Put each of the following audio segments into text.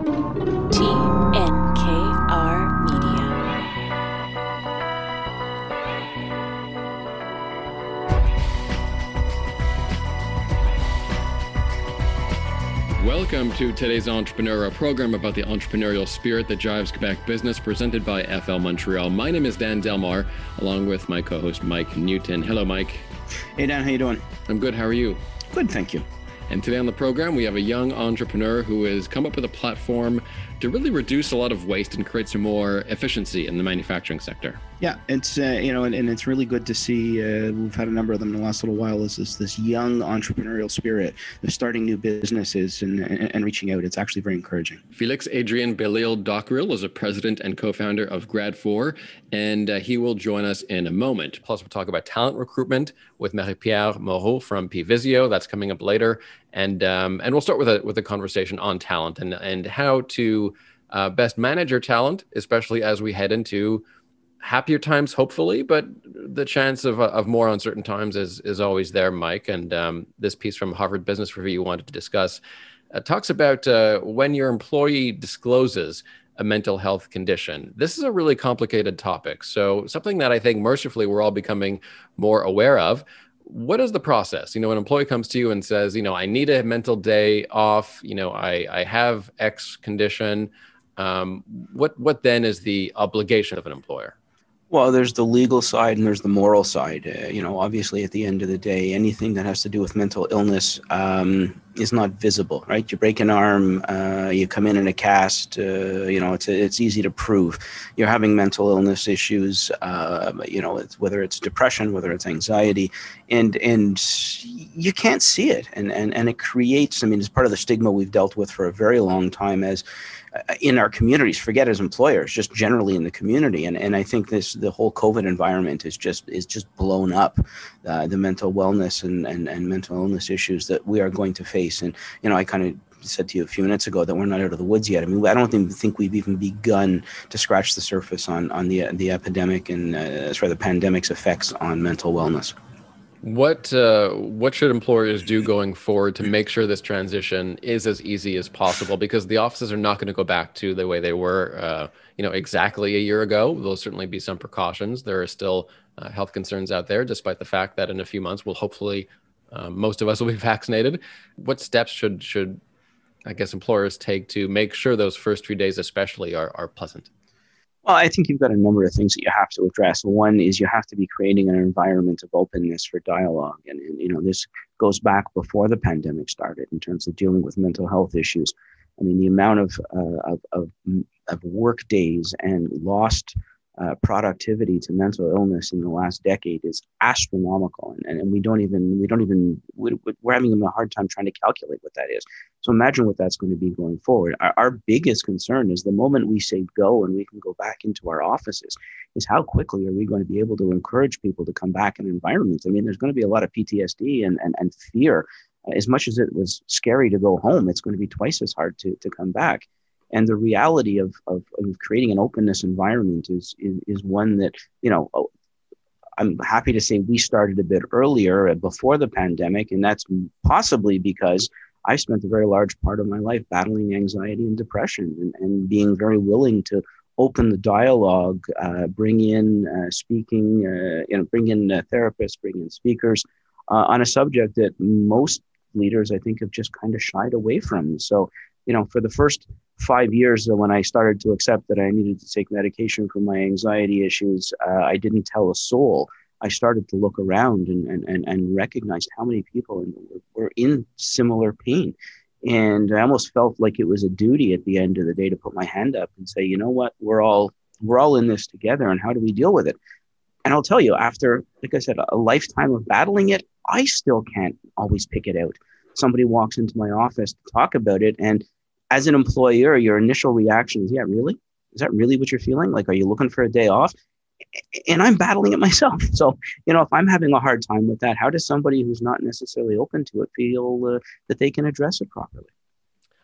TNKR Media. Welcome to today's Entrepreneur, a program about the entrepreneurial spirit that drives Quebec business, presented by FL Montreal. My name is Dan Delmar, along with my co-host Mike Newton. Hello, Mike. Hey Dan, how you doing? I'm good. How are you? Good, thank you. And today on the program, we have a young entrepreneur who has come up with a platform to really reduce a lot of waste and create some more efficiency in the manufacturing sector. Yeah, it's uh, you know, and, and, it's really good to see. Uh, we've had a number of them in the last little while. Is this this young entrepreneurial spirit? They're starting new businesses and, and, and reaching out. It's actually very encouraging. Felix Adrien Bélisle Dockrill is a president and co-founder of Grad4, and uh, he will join us in a moment. Plus, we'll talk about talent recruitment with Marie-Pierre Moreau from Pvisio. That's coming up later, and um, and we'll start with a with a conversation on talent and and how to uh, best manage your talent, especially as we head into happier times, hopefully, but the chance of, of more uncertain times is is always there, Mike. And um, this piece from Harvard Business Review you wanted to discuss uh, talks about uh, when your employee discloses a mental health condition. This is a really complicated topic, so something that I think mercifully we're all becoming more aware of. What is the process? You know, an employee comes to you and says, you know, I need a mental day off. You know, I I have X condition. Um, what what then is the obligation of an employer? Well, there's the legal side and there's the moral side. Uh, you know, obviously, at the end of the day, anything that has to do with mental illness um, is not visible, right? You break an arm, uh, you come in in a cast. Uh, you know, it's it's easy to prove you're having mental illness issues. Uh, you know, it's, whether it's depression, whether it's anxiety, and and you can't see it, and and and it creates. I mean, it's part of the stigma we've dealt with for a very long time as in our communities forget as employers just generally in the community and and i think this the whole covid environment is just is just blown up uh, the mental wellness and, and and mental illness issues that we are going to face and you know i kind of said to you a few minutes ago that we're not out of the woods yet. I mean, I don't even think we've even begun to scratch the surface on on the the epidemic and uh, sorry the pandemic's effects on mental wellness. What uh, what should employers do going forward to make sure this transition is as easy as possible? Because the offices are not going to go back to the way they were, uh, you know, exactly a year ago. There'll certainly be some precautions. There are still uh, health concerns out there, despite the fact that in a few months we'll hopefully um, most of us will be vaccinated. What steps should should I guess employers take to make sure those first few days, especially, are are pleasant? Well, I think you've got a number of things that you have to address. One is you have to be creating an environment of openness for dialogue, and, and, you know this goes back before the pandemic started in terms of dealing with mental health issues. I mean, the amount of uh, of, of, of work days and lost uh, productivity to mental illness in the last decade is astronomical, and, and we don't even we don't even we're having a hard time trying to calculate what that is. So imagine what that's going to be going forward. Our, our biggest concern is the moment we say go and we can go back into our offices, is how quickly are we going to be able to encourage people to come back in environments? I mean, there's going to be a lot of PTSD and and, and fear. As much as it was scary to go home, it's going to be twice as hard to to come back and the reality of, of, of creating an openness environment is, is, is one that you know oh, i'm happy to say we started a bit earlier uh, before the pandemic and that's possibly because i spent a very large part of my life battling anxiety and depression and, and being very willing to open the dialogue uh, bring in uh, speaking uh, you know bring in therapists bring in speakers uh, on a subject that most leaders i think have just kind of shied away from. So you know, for the first five years when I started to accept that I needed to take medication for my anxiety issues, uh, I didn't tell a soul. I started to look around and, and, and, and recognized how many people were in similar pain. And I almost felt like it was a duty at the end of the day to put my hand up and say, you know what, we're all we're all in this together, and how do we deal with it? And I'll tell you, after, like I said, a lifetime of battling it, I still can't always pick it out somebody walks into my office to talk about it and as an employer your initial reaction is yeah really is that really what you're feeling like are you looking for a day off and i'm battling it myself so you know if i'm having a hard time with that how does somebody who's not necessarily open to it feel uh, that they can address it properly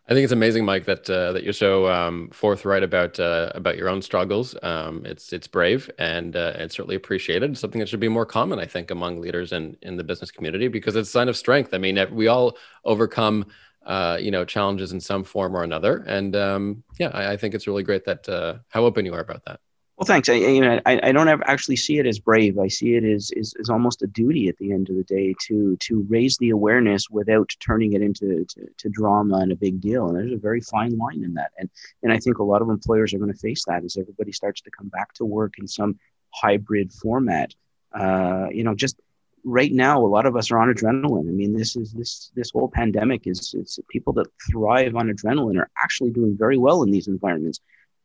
I think it's amazing, Mike, that uh, that you're so um, forthright about uh, about your own struggles. Um, it's it's brave and uh, it's certainly appreciated. It's something that should be more common, I think, among leaders in in the business community because it's a sign of strength. I mean, we all overcome uh, you know, challenges in some form or another. And um, yeah, I, I, think it's really great that uh, how open you are about that. Well, thanks. I, you know, I, I don't actually see it as brave. I see it as, as, as almost a duty at the end of the day to to raise the awareness without turning it into to, to drama and a big deal. And there's a very fine line in that. And and I think a lot of employers are going to face that as everybody starts to come back to work in some hybrid format. Uh, you know, just right now, a lot of us are on adrenaline. I mean, this is this this whole pandemic is it's people that thrive on adrenaline are actually doing very well in these environments.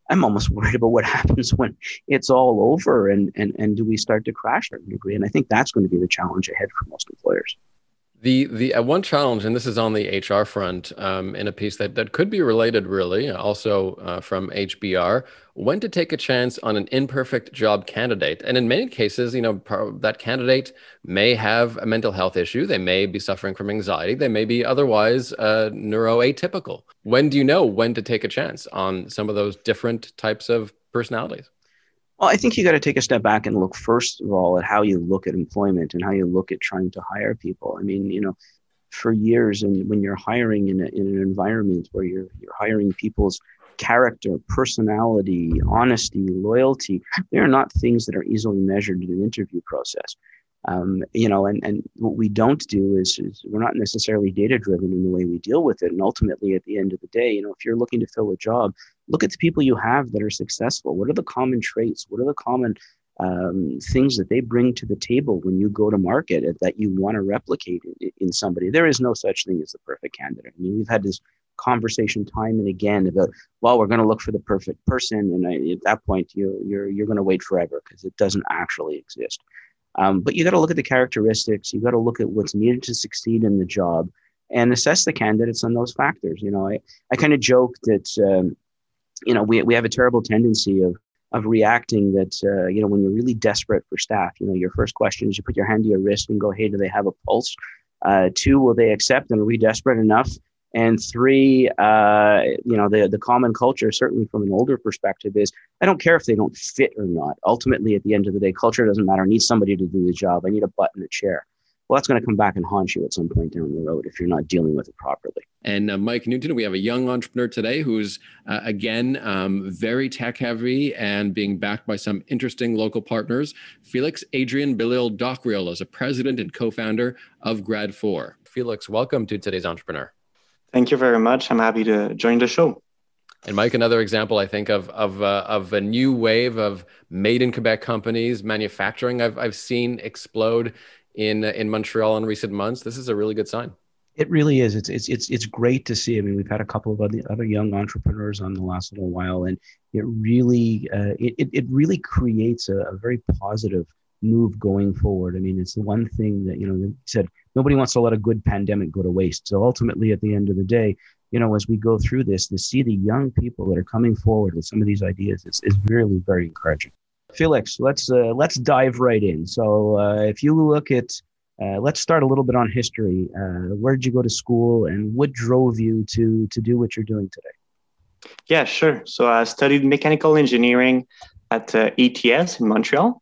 I'm almost worried about what happens when it's all over and, and, and do we start to crash our degree? And I think that's going to be the challenge ahead for most employers. The the uh, one challenge, and this is on the HR front, um, in a piece that that could be related, really, also uh, from HBR, when to take a chance on an imperfect job candidate, and in many cases, you know, that candidate may have a mental health issue, they may be suffering from anxiety, they may be otherwise uh, neuroatypical. When do you know when to take a chance on some of those different types of personalities? Well, I think you got to take a step back and look first of all at how you look at employment and how you look at trying to hire people. I mean, you know, for years, and when you're hiring in, a, in an environment where you're you're hiring people's character, personality, honesty, loyalty, they are not things that are easily measured in an interview process. Um, you know, and, and what we don't do is, is we're not necessarily data driven in the way we deal with it. And ultimately, at the end of the day, you know, if you're looking to fill a job, look at the people you have that are successful. What are the common traits? What are the common um, things that they bring to the table when you go to market that you want to replicate in, in somebody? There is no such thing as the perfect candidate. I mean, we've had this conversation time and again about well we're going to look for the perfect person and I, at that point you you're you're going to wait forever because it doesn't actually exist um, but you got to look at the characteristics. You got to look at what's needed to succeed in the job, and assess the candidates on those factors. You know, I, I kind of joke that um, you know we we have a terrible tendency of of reacting that uh, you know when you're really desperate for staff. You know, your first question is you put your hand to your wrist and go, "Hey, do they have a pulse?" Uh, two, will they accept? And are we desperate enough? And three, uh, you know, the, the common culture, certainly from an older perspective, is I don't care if they don't fit or not. Ultimately, at the end of the day, culture doesn't matter. I need somebody to do the job. I need a butt in a chair. Well, that's going to come back and haunt you at some point down the road if you're not dealing with it properly. And uh, Mike Newton, we have a young entrepreneur today who's, uh, again, um, very tech heavy and being backed by some interesting local partners. Felix Adrien Bélisle Dockrill is a president and co founder of Grad4. Felix, welcome to today's entrepreneur. Thank you very much. I'm happy to join the show. And Mike, another example, I think, of of uh, of a new wave of made in Quebec companies manufacturing. I've I've seen explode in in Montreal in recent months. This is a really good sign. It really is. It's it's it's it's great to see. I mean, we've had a couple of other, other young entrepreneurs on the last little while, and it really uh, it it really creates a, a very positive move going forward. I mean, it's the one thing that you know said nobody wants to let a good pandemic go to waste. So ultimately, at the end of the day, you know, as we go through this, to see the young people that are coming forward with some of these ideas is, is really very encouraging. Felix, let's uh, let's dive right in. So uh, if you look at uh, let's start a little bit on history. Uh, where did you go to school, and what drove you to to do what you're doing today? Yeah, sure. So I studied mechanical engineering at uh, ETS in Montreal,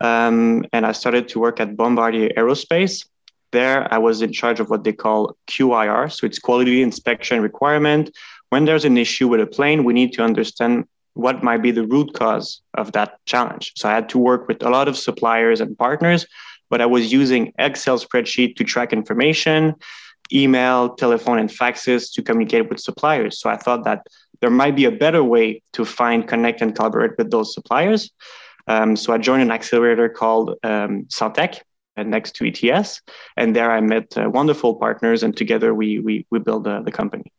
um, and I started to work at Bombardier Aerospace. There, I was in charge of what they call QIR, so it's quality inspection requirement. When there's an issue with a plane, we need to understand what might be the root cause of that challenge. So I had to work with a lot of suppliers and partners, but I was using Excel spreadsheet to track information, email, telephone, and faxes to communicate with suppliers. So I thought that there might be a better way to find, connect, and collaborate with those suppliers. Um, so I joined an accelerator called um, Centech, uh, next to ETS. And there I met uh, wonderful partners, and together we, we, we build the, the company.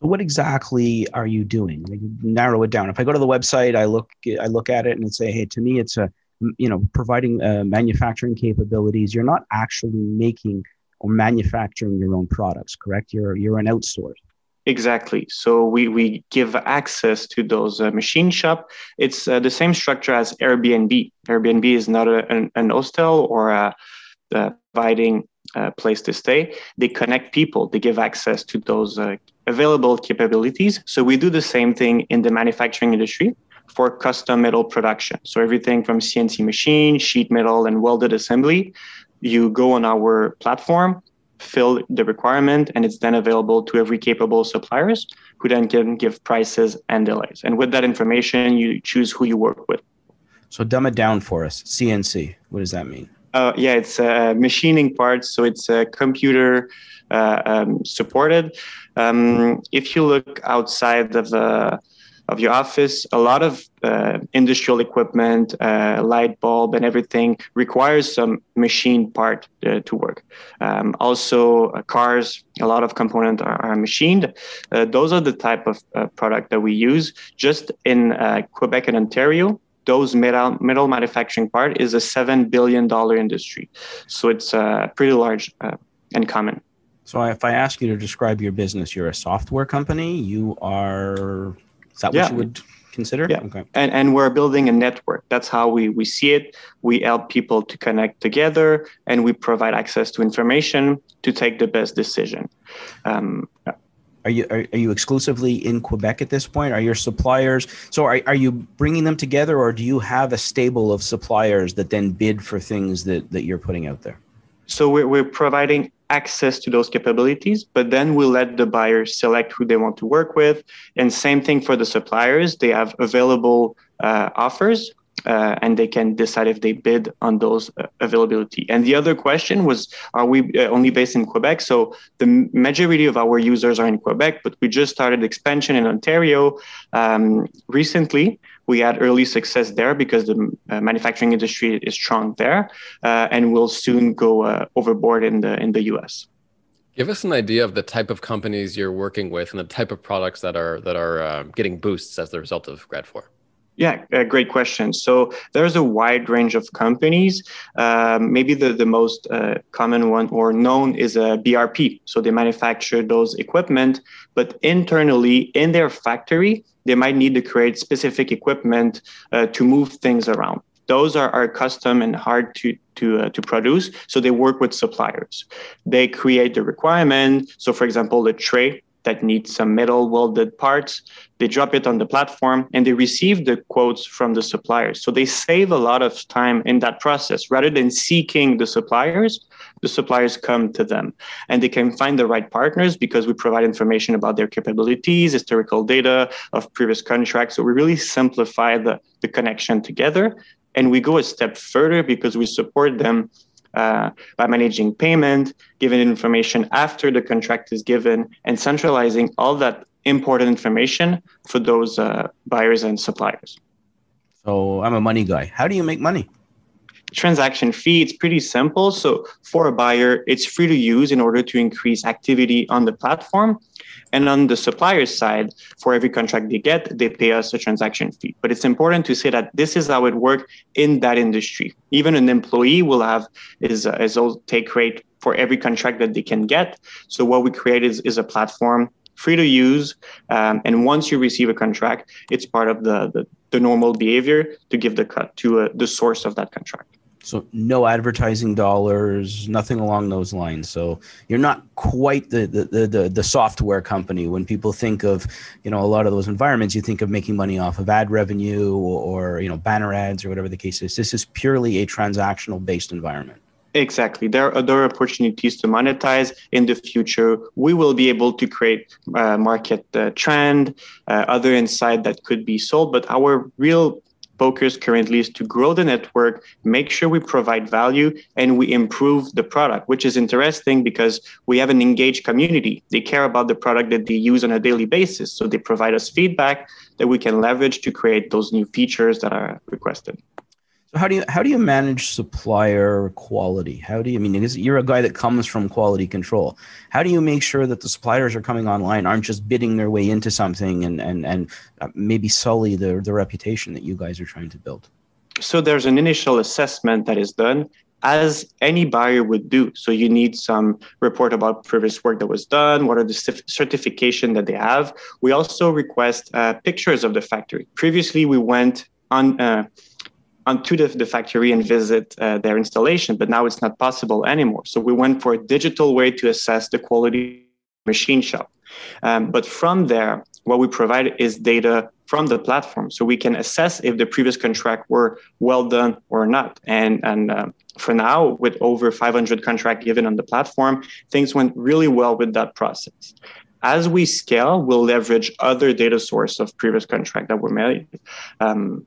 So what exactly are you doing? Like, narrow it down. If I go to the website, I look I look at it and say, hey, to me, it's a you know providing uh, manufacturing capabilities. You're not actually making or manufacturing your own products, correct? You're you're an outsource. Exactly. So we, we give access to those uh, machine shop. It's uh, the same structure as Airbnb. Airbnb is not a, an, an hostel or a, a providing a place to stay. They connect people. They give access to those uh, available capabilities. So we do the same thing in the manufacturing industry for custom metal production. So everything from CNC machine, sheet metal, and welded assembly. You go on our platform fill the requirement, and it's then available to every capable suppliers who then can give prices and delays. And with that information, you choose who you work with. So dumb it down for us. CNC, what does that mean? Uh, yeah, it's uh, machining parts, so it's uh, computer uh, um, supported. Um, if you look outside of the of your office, a lot of uh, industrial equipment, uh, light bulb, and everything requires some machine part uh, to work. Um, also, uh, cars, a lot of components are, are machined. Uh, those are the type of uh, product that we use. Just in Quebec and Ontario, those metal metal manufacturing part is a seven billion dollar industry, so it's pretty large and common. So, if I ask you to describe your business, you're a software company. You are is that yeah. what you would consider? Yeah. Okay. And, and we're building a network. That's how we, we see it. We help people to connect together and we provide access to information to take the best decision. Um, are you are, are you exclusively in Quebec at this point? Are your suppliers so are, are you bringing them together or do you have a stable of suppliers that then bid for things that, that you're putting out there? So we're, we're providing access to those capabilities, but then we let the buyers select who they want to work with. And same thing for the suppliers. They have available uh, offers uh, and they can decide if they bid on those uh, availability. And the other question was, are we uh, only based in Quebec? So the majority of our users are in Quebec, but we just started expansion in Ontario um, recently. We had early success there because the uh, manufacturing industry is strong there, uh, and will soon go uh, overboard in the in the U.S. Give us an idea of the type of companies you're working with and the type of products that are that are getting boosts as the result of Grad Four. Yeah, uh, great question. So there's a wide range of companies. Um, maybe the, the most uh, common one or known is a BRP. So they manufacture those equipment, but internally in their factory, they might need to create specific equipment uh, to move things around. Those are, are custom and hard to to uh, to produce. So they work with suppliers. They create the requirement. So for example, the tray that needs some metal welded parts. They drop it on the platform and they receive the quotes from the suppliers. So they save a lot of time in that process. Rather than seeking the suppliers, the suppliers come to them and they can find the right partners because we provide information about their capabilities, historical data of previous contracts. So we really simplify the, the connection together. And we go a step further because we support them uh, by managing payment, giving information after the contract is given, and centralizing all that important information for those uh, buyers and suppliers. So I'm a money guy. How do you make money? Transaction fee it's pretty simple. So for a buyer it's free to use in order to increase activity on the platform. And on the supplier side for every contract they get they pay us a transaction fee. But it's important to say that this is how it works in that industry. Even an employee will have is uh, is take rate for every contract that they can get. So what we create is, is a platform free to use um, and once you receive a contract it's part of the, the, the normal behavior to give the cut to uh, the source of that contract so no advertising dollars, nothing along those lines. So you're not quite the, the the the software company. When people think of you know a lot of those environments, you think of making money off of ad revenue or, or you know banner ads or whatever the case is. This is purely a transactional based environment. Exactly. There are other opportunities to monetize in the future. We will be able to create uh, market uh, trend, uh, other insight that could be sold. But our real focus currently is to grow the network, make sure we provide value, and we improve the product, which is interesting because we have an engaged community. They care about the product that they use on a daily basis. So they provide us feedback that we can leverage to create those new features that are requested. So how do you how do you manage supplier quality? How do you I mean you're a guy that comes from quality control. How do you make sure that the suppliers are coming online aren't just bidding their way into something and and and uh, maybe sully the the reputation that you guys are trying to build? So there's an initial assessment that is done as any buyer would do. So you need some report about previous work that was done, what are the certification that they have. We also request uh, pictures of the factory. Previously, we went on uh, onto the, the factory and visit uh, their installation, but now it's not possible anymore. So we went for a digital way to assess the quality machine shop. Um, but from there, what we provide is data from the platform, so we can assess if the previous contract were well done or not. And and uh, for now, with over 500 contract given on the platform, things went really well with that process. As we scale, we'll leverage other data source of previous contract that were made. Um,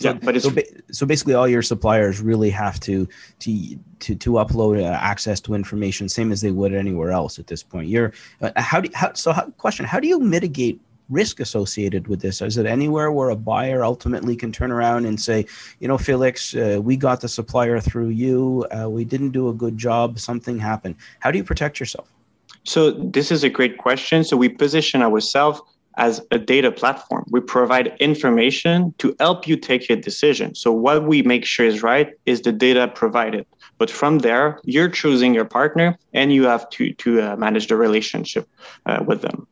so, yeah, but it's so, ba- so, basically, all your suppliers really have to to to, to upload uh, access to information, same as they would anywhere else at this point. You're uh, how do how, so? How, question: How do you mitigate risk associated with this? Is it anywhere where a buyer ultimately can turn around and say, you know, Felix, uh, we got the supplier through you, uh, we didn't do a good job, something happened. How do you protect yourself? So this is a great question. So we position ourselves as a data platform. We provide information to help you take your decision. So what we make sure is right is the data provided. But from there, you're choosing your partner and you have to, to uh, manage the relationship uh, with them.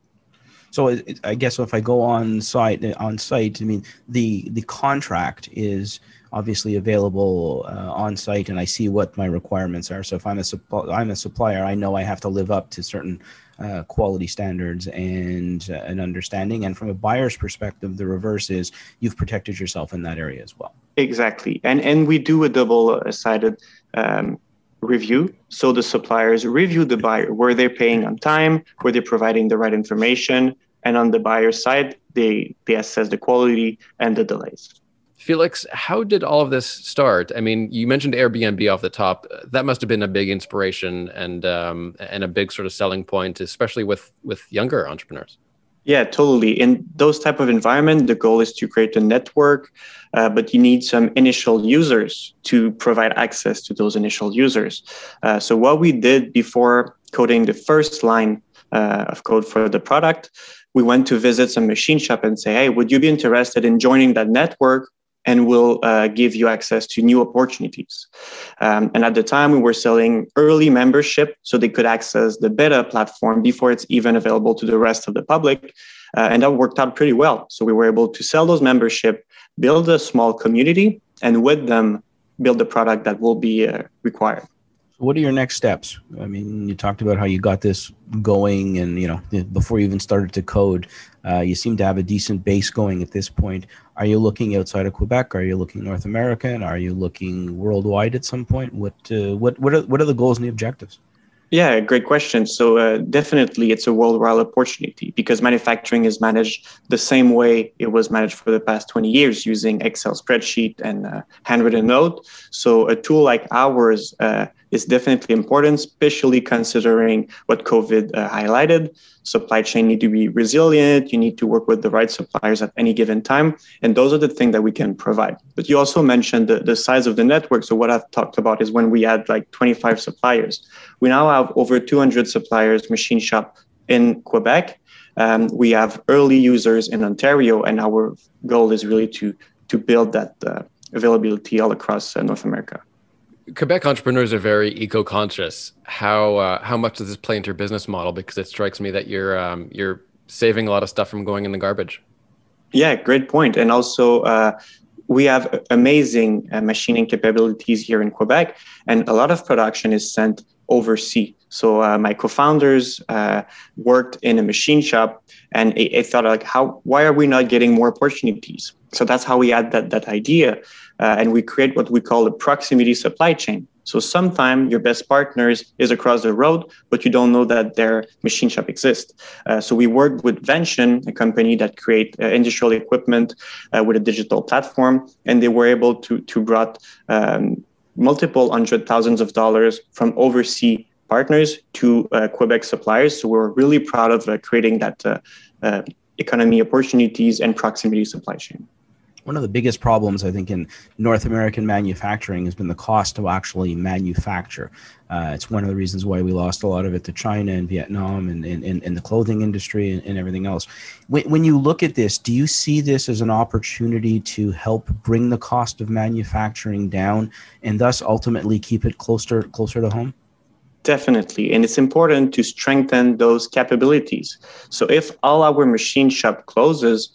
So I guess if I go on site, on site, I mean the the contract is obviously available uh, on site, and I see what my requirements are. So if I'm a supp- I'm a supplier, I know I have to live up to certain uh, quality standards and uh, an understanding. And from a buyer's perspective, the reverse is you've protected yourself in that area as well. Exactly, and and we do a double-sided um, review. So the suppliers review the buyer, were they paying on time, were they providing the right information, and on the buyer side, they they assess the quality and the delays. Felix, how did all of this start? I mean, you mentioned Airbnb off the top. That must have been a big inspiration and um, and a big sort of selling point, especially with with younger entrepreneurs. Yeah, totally. In those type of environment, the goal is to create a network, uh, but you need some initial users to provide access to those initial users. Uh, so what we did before coding the first line uh, of code for the product, we went to visit some machine shop and say, hey, would you be interested in joining that network and will uh, give you access to new opportunities. Um, and at the time, we were selling early membership so they could access the beta platform before it's even available to the rest of the public. Uh, and that worked out pretty well. So we were able to sell those membership, build a small community, and with them, build the product that will be uh, required. What are your next steps? I mean, you talked about how you got this going, and you know, before you even started to code, uh, you seem to have a decent base going at this point. Are you looking outside of Quebec? Are you looking North American? Are you looking worldwide at some point? What uh, what what are what are the goals and the objectives? Yeah, great question. So uh, definitely, it's a worldwide opportunity because manufacturing is managed the same way it was managed for the past 20 years using Excel spreadsheet and uh, handwritten note. So a tool like ours uh, is definitely important, especially considering what COVID uh, highlighted. Supply chain need to be resilient. You need to work with the right suppliers at any given time. And those are the things that we can provide. But you also mentioned the, the size of the network. So what I've talked about is when we had like 25 suppliers. We now have over 200 suppliers, machine shop in Quebec. Um, we have early users in Ontario, and our goal is really to to build that uh, availability all across uh, North America. Quebec entrepreneurs are very eco-conscious. How uh, how much does this play into your business model? Because it strikes me that you're um, you're saving a lot of stuff from going in the garbage. Yeah, great point. And also, uh, we have amazing uh, machining capabilities here in Quebec, and a lot of production is sent overseas. So uh, my co-founders uh, worked in a machine shop, and I, I thought like, how why are we not getting more opportunities? So that's how we had that that idea uh, and we create what we call a proximity supply chain. So sometimes your best partners is across the road, but you don't know that their machine shop exists. Uh, so we worked with Vention, a company that create uh, industrial equipment uh, with a digital platform, and they were able to to brought um, multiple hundred thousands of dollars from overseas partners to uh, Quebec suppliers. So we're really proud of uh, creating that uh, economy opportunities and proximity supply chain one of the biggest problems I think in North American manufacturing has been the cost to actually manufacture. Uh, it's one of the reasons why we lost a lot of it to China and Vietnam and in the clothing industry and, and everything else. When, when you look at this, do you see this as an opportunity to help bring the cost of manufacturing down and thus ultimately keep it closer closer to home? Definitely. And it's important to strengthen those capabilities. So if all our machine shop closes,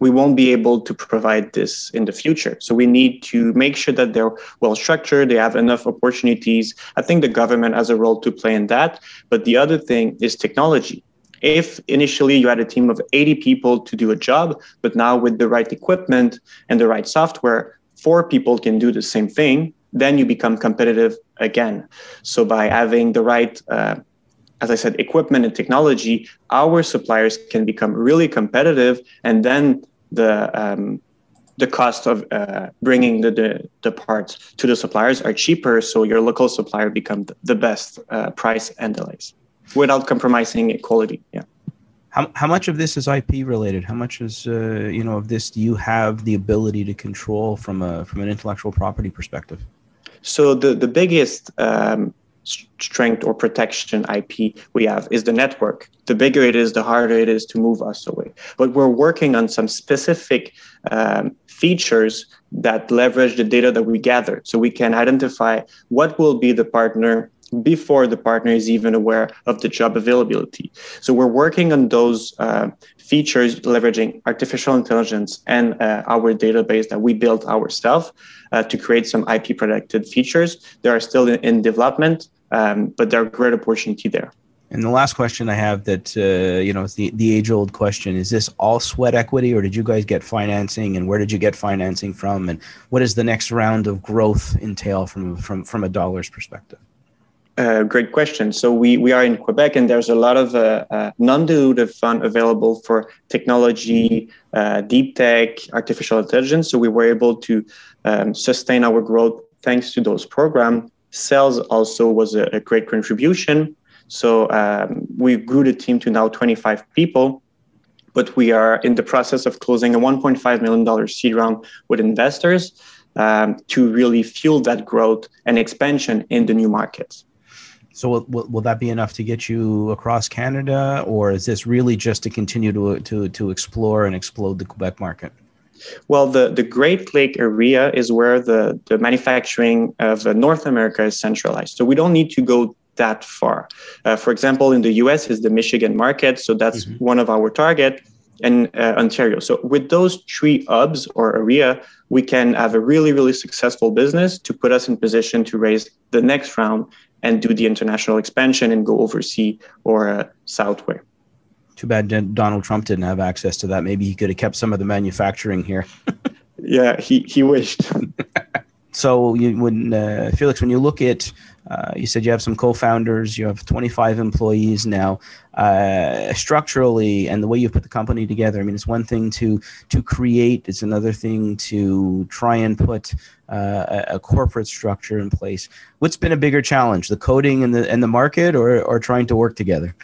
we won't be able to provide this in the future. So we need to make sure that they're well structured, they have enough opportunities. I think the government has a role to play in that. But the other thing is technology. If initially you had a team of 80 people to do a job, but now with the right equipment and the right software, four people can do the same thing, then you become competitive again. So by having the right, uh, as I said, equipment and technology, our suppliers can become really competitive, and then the um, the cost of uh, bringing the, the, the parts to the suppliers are cheaper, so your local supplier becomes the best uh, price and delays without compromising quality. Yeah. How, how much of this is IP related? How much is uh, you know of this do you have the ability to control from a from an intellectual property perspective? So the the biggest um, strength or protection IP we have is the network. The bigger it is, the harder it is to move us away. But we're working on some specific um, features that leverage the data that we gather, so we can identify what will be the partner before the partner is even aware of the job availability. So we're working on those uh, features leveraging artificial intelligence and uh, our database that we built ourselves uh, to create some IP protected features. They are still in, in development, um, but there are great opportunity there. And the last question I have that uh, you know is the the age old question: Is this all sweat equity, or did you guys get financing? And where did you get financing from? And what does the next round of growth entail from from from a dollars perspective? Uh, great question. So we, we are in Quebec, and there's a lot of uh, uh, non-dilutive fund available for technology, uh, deep tech, artificial intelligence. So we were able to um, sustain our growth thanks to those programs. Sales also was a, a great contribution. So um, we grew the team to now 25 people, but we are in the process of closing a 1.5 million dollar seed round with investors um, to really fuel that growth and expansion in the new markets. So will, will, will, that be enough to get you across Canada, or is this really just to continue to to to explore and explode the Quebec market? Well, the, the Great Lake area is where the, the manufacturing of North America is centralized. So we don't need to go that far. Uh, for example, in the US is the Michigan market. So that's mm-hmm. one of our target and uh, Ontario. So with those three hubs or area, we can have a really, really successful business to put us in position to raise the next round and do the international expansion and go overseas or uh, southward. Too bad Donald Trump didn't have access to that. Maybe he could have kept some of the manufacturing here. yeah, he, he wished. so you, when uh, Felix, when you look at uh, you said you have some co-founders. You have 25 employees now. Uh, structurally, and the way you put the company together. I mean, it's one thing to to create. It's another thing to try and put uh, a, a, corporate structure in place. What's been a bigger challenge, the coding and the and the market, or or trying to work together?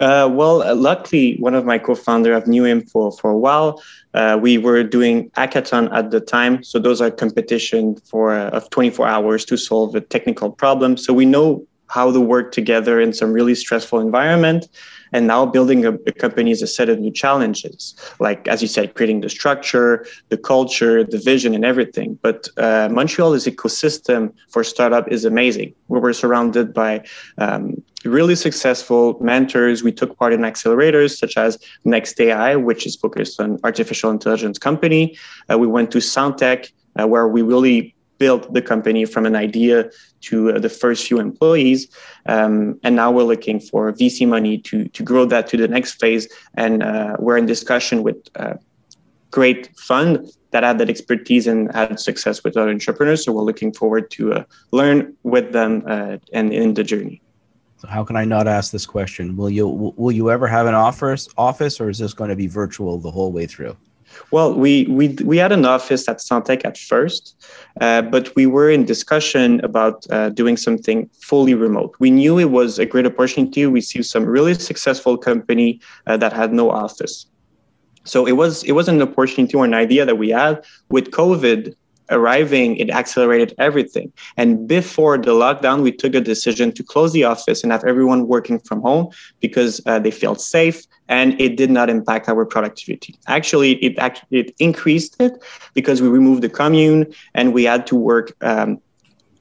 Uh, well, uh, luckily, one of my co-founder, I've knew him for for a while. Uh, we were doing hackathon at the time, so those are competition for uh, of 24 hours to solve a technical problem. So we know how to work together in some really stressful environment. And now building a, a, company is a set of new challenges, like as you said, creating the structure, the culture, the vision, and everything. But uh, Montreal's ecosystem for startup is amazing. We were surrounded by um, really successful mentors. We took part in accelerators such as Next AI, which is focused on artificial intelligence company. Uh, we went to Centech, uh, where we really built the company from an idea to uh, the first few employees. Um, and now we're looking for VC money to, to grow that to the next phase. And uh, we're in discussion with uh, great fund that had that expertise and had success with other entrepreneurs. So we're looking forward to uh, learn with them uh, and in the journey. So how can I not ask this question? Will you will you ever have an office office, or is this going to be virtual the whole way through? Well, we we we had an office at Centech at first, uh, but we were in discussion about uh, doing something fully remote. We knew it was a great opportunity. We see some really successful company uh, that had no office, so it was it was an opportunity or an idea that we had with COVID arriving, it accelerated everything. And before the lockdown, we took a decision to close the office and have everyone working from home because uh, they felt safe and it did not impact our productivity. Actually, it actually it increased it because we removed the commune and we had to work. Um,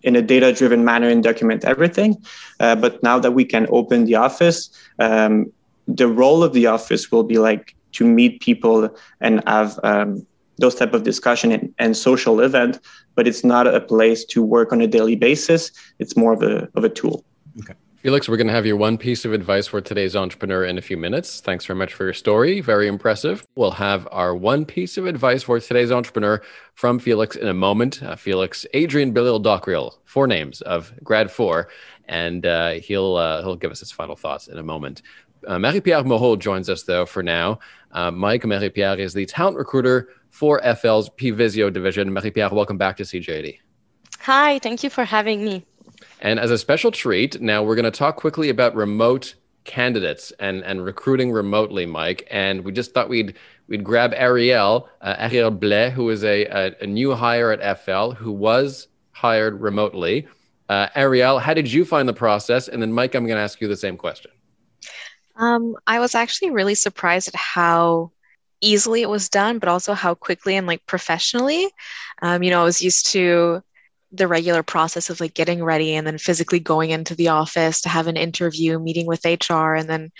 in a data driven manner and document everything. Uh, but now that we can open the office, um, the role of the office will be like to meet people and have um, those type of discussion and, and social event, but it's not a place to work on a daily basis. It's more of a, of a tool. Okay. Felix, we're going to have your one piece of advice for today's entrepreneur in a few minutes. Thanks very much for your story. Very impressive. We'll have our one piece of advice for today's entrepreneur from Felix in a moment. Uh, Felix, Adrien Bélisle Dockrill, four names of grad four, and uh, he'll uh, he'll give us his final thoughts in a moment. Uh, Marie-Pierre Moreau joins us though for now. Uh, Mike Marie-Pierre is the talent recruiter for FL's PVisio division. Marie-Pierre, welcome back to CJAD. Hi, thank you for having me. And as a special treat, now we're going to talk quickly about remote candidates and, and recruiting remotely, Mike. And we just thought we'd we'd grab Ariel, uh, Ariel Blais, who is a, a, a, new hire at FL, who was hired remotely. Uh, Ariel, how did you find the process? And then, Mike, I'm going to ask you the same question. Um, I was actually really surprised at how easily it was done, but also how quickly and like professionally. Um, you know, I was used to the regular process of like getting ready and then physically going into the office to have an interview, meeting with HR, and then,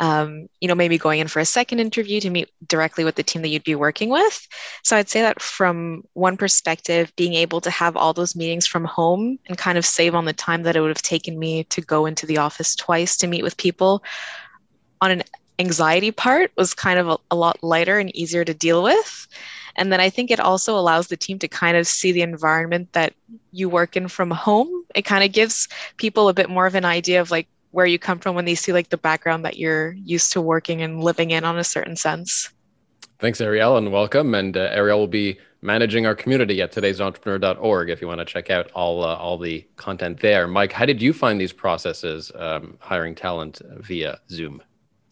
um, you know, maybe going in for a second interview to meet directly with the team that you'd be working with. So I'd say that from one perspective, being able to have all those meetings from home and kind of save on the time that it would have taken me to go into the office twice to meet with people on an anxiety part was kind of a, a lot lighter and easier to deal with. And then I think it also allows the team to kind of see the environment that you work in from home. It kind of gives people a bit more of an idea of like where you come from when they see like the background that you're used to working and living in on a certain sense. Thanks, Ariel, and welcome. And uh, Ariel will be managing our community at today'sentrepreneur.org if you want to check out all uh, all the content there. Mike, how did you find these processes um, hiring talent via Zoom?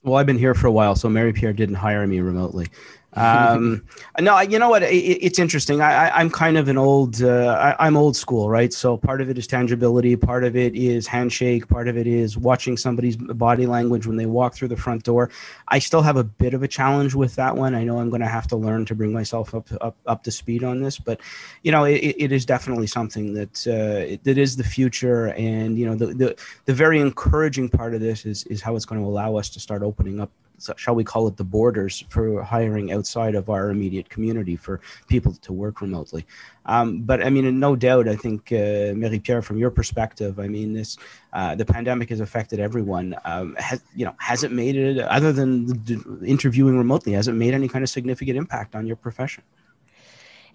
Well, I've been here for a while, so Marie Pierre didn't hire me remotely. Um, no, you know what? It, it's interesting. I, am kind of an old. Uh, I, am old school, right? So part of it is tangibility. Part of it is handshake. Part of it is watching somebody's body language when they walk through the front door. I still have a bit of a challenge with that one. I know I'm going to have to learn to bring myself up up, up to speed on this, but you know, it, it is definitely something that uh, that is the future. And you know, the, the the very encouraging part of this is is how it's going to allow us to start opening up shall we call it the borders for hiring outside of our immediate community for people to work remotely. Um, but I mean, no doubt, I think uh, Marie Pierre, from your perspective, I mean, this uh, the pandemic has affected everyone. Um, has you know has it made it other than interviewing remotely? Has it made any kind of significant impact on your profession?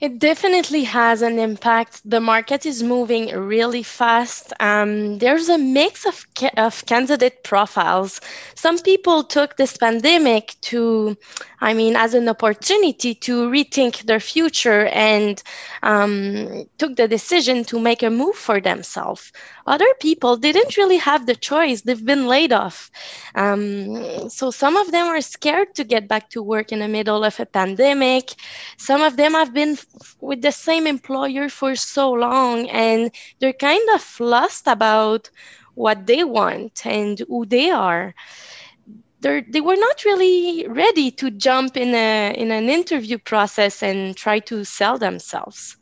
It definitely has an impact. The market is moving really fast. Um, there's a mix of, ca- of candidate profiles. Some people took this pandemic to, I mean, as an opportunity to rethink their future and um, took the decision to make a move for themselves. Other people didn't really have the choice, they've been laid off. Um, so some of them are scared to get back to work in the middle of a pandemic. Some of them have been with the same employer for so long and they're kind of lost about what they want and who they are. They're, they were not really ready to jump in a in an interview process and try to sell themselves.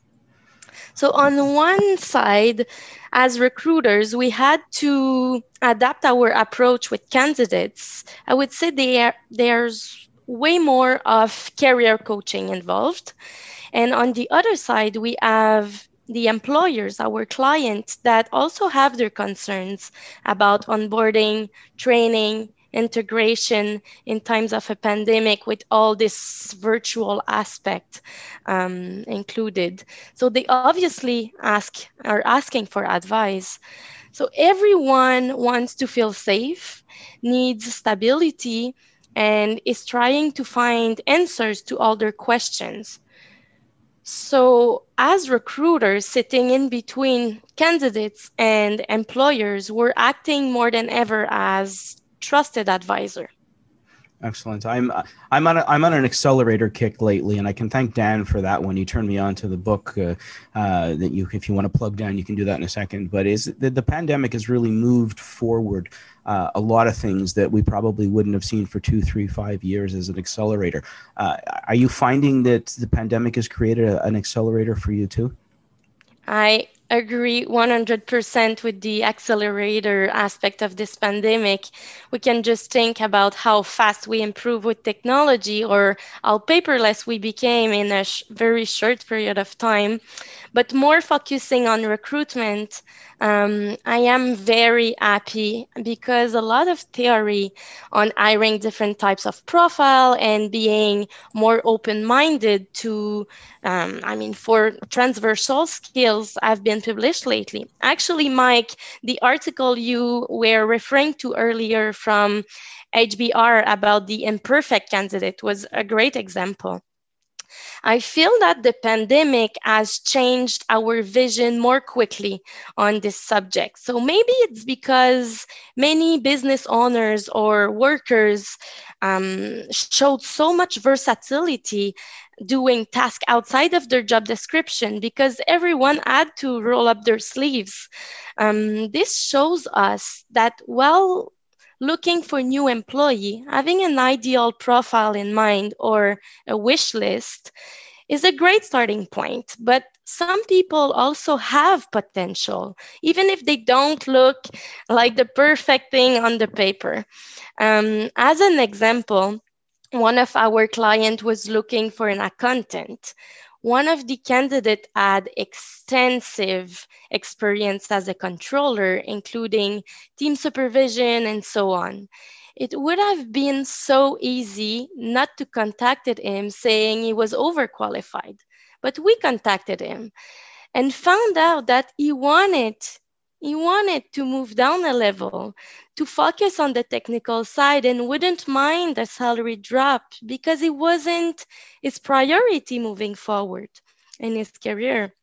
So on one side as recruiters we had to adapt our approach with candidates. I would say there there's way more of career coaching involved and on the other side, we have the employers, our clients, that also have their concerns about onboarding, training, integration in times of a pandemic with all this virtual aspect um, included. So they obviously ask are asking for advice. So everyone wants to feel safe, needs stability, and is trying to find answers to all their questions. So, as recruiters sitting in between candidates and employers, we're acting more than ever as trusted advisor. Excellent. I'm I'm on a, I'm on an accelerator kick lately, and I can thank Dan for that one. He turned me on to the book uh, uh, that you, if you want to plug down, you can do that in a second. But is the, the pandemic has really moved forward uh, a lot of things that we probably wouldn't have seen for two, three, five years as an accelerator. Uh, are you finding that the pandemic has created a, an accelerator for you too? I agree 100% with the accelerator aspect of this pandemic. We can just think about how fast we improve with technology or how paperless we became in a sh- very short period of time. But more focusing on recruitment, um, I am very happy because a lot of theory on hiring different types of profile and being more open-minded to, um, I mean, for transversal skills I've been published lately. Actually, Mike, the article you were referring to earlier from HBR about the imperfect candidate was a great example. I feel that the pandemic has changed our vision more quickly on this subject. So maybe it's because many business owners or workers um, showed so much versatility doing tasks outside of their job description because everyone had to roll up their sleeves. Um, this shows us that while looking for new employee, having an ideal profile in mind or a wish list is a great starting point. But some people also have potential, even if they don't look like the perfect thing on the paper. Um, as an example, one of our clients was looking for an accountant one of the candidates had extensive experience as a controller, including team supervision and so on. It would have been so easy not to contact him saying he was overqualified, but we contacted him and found out that he wanted he wanted to move down a level to focus on the technical side and wouldn't mind a salary drop because it wasn't his priority moving forward in his career.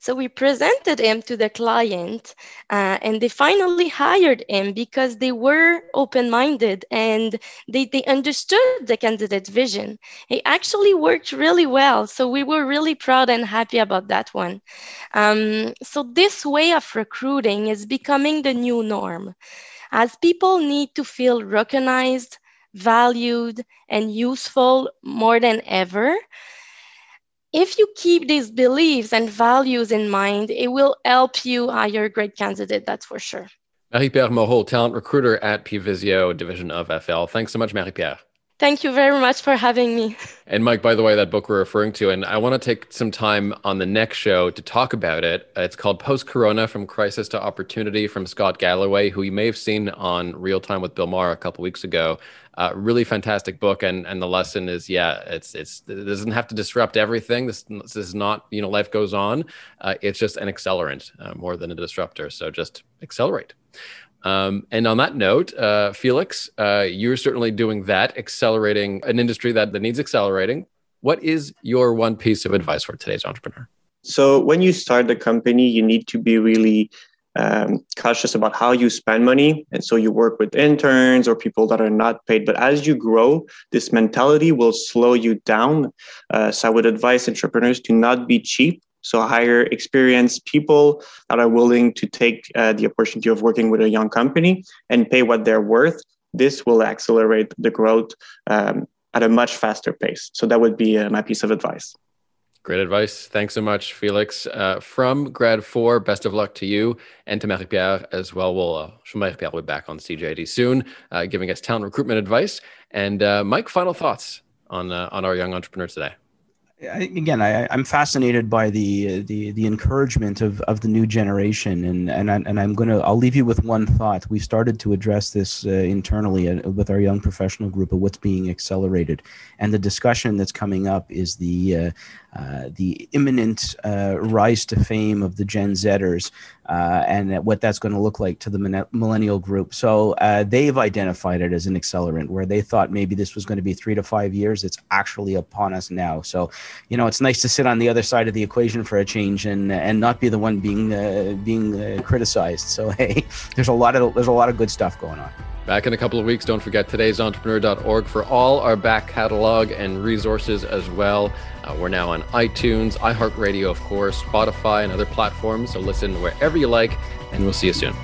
So we presented him to the client, uh, and they finally hired him because they were open minded and they, they understood the candidate's vision. It actually worked really well. So we were really proud and happy about that one. Um, so this way of recruiting is becoming the new norm as people need to feel recognized, valued, and useful more than ever if you keep these beliefs and values in mind, it will help you hire a great candidate, that's for sure. Marie-Pierre Moreau, talent recruiter at Pvisio, division of FL. Thanks so much, Marie-Pierre. Thank you very much for having me. And Mike, by the way, that book we're referring to, and I want to take some time on the next show to talk about it. It's called Post Corona From Crisis to Opportunity from Scott Galloway, who you may have seen on Real Time with Bill Maher a couple weeks ago. Uh, really fantastic book, and and the lesson is, yeah, it's it's it doesn't have to disrupt everything. This, this is not you know life goes on. Uh, it's just an accelerant uh, more than a disruptor. So just accelerate. Um, and on that note, uh, Felix, uh, you're certainly doing that, accelerating an industry that, that needs accelerating. What is your one piece of advice for today's entrepreneur? So, when you start the company, you need to be really um, cautious about how you spend money. And so you work with interns or people that are not paid. But as you grow, this mentality will slow you down. Uh, so I would advise entrepreneurs to not be cheap. So hire experienced people that are willing to take uh, the opportunity of working with a young company and pay what they're worth. This will accelerate the growth um, at a much faster pace. So that would be uh, my piece of advice. Great advice. Thanks so much, Felix. Uh, from GRAD4, best of luck to you and to Marie-Pierre as well. We'll, uh, Marie-Pierre will be back on CJAD soon, uh, giving us talent recruitment advice. And uh, Mike, final thoughts on, uh, on our young entrepreneur today again, I, am fascinated by the the the encouragement of, of the new generation, and and I, and I'm gonna I'll leave you with one thought. We started to address this uh, internally uh, with our young professional group of what's being accelerated, and the discussion that's coming up is the uh, uh, the imminent uh, rise to fame of the Gen Zers uh, and what that's going to look like to the millennial group. So uh, they've identified it as an accelerant where they thought maybe this was going to be three to five years. It's actually upon us now. So, you know, it's nice to sit on the other side of the equation for a change and and not be the one being uh, being criticized. So hey, there's a lot of there's a lot of good stuff going on. Back in a couple of weeks. Don't forget today's entrepreneur.org for all our back catalog and resources as well. Uh, we're now on iTunes, iHeartRadio, of course, Spotify, and other platforms. So listen wherever you like, and we'll see you soon.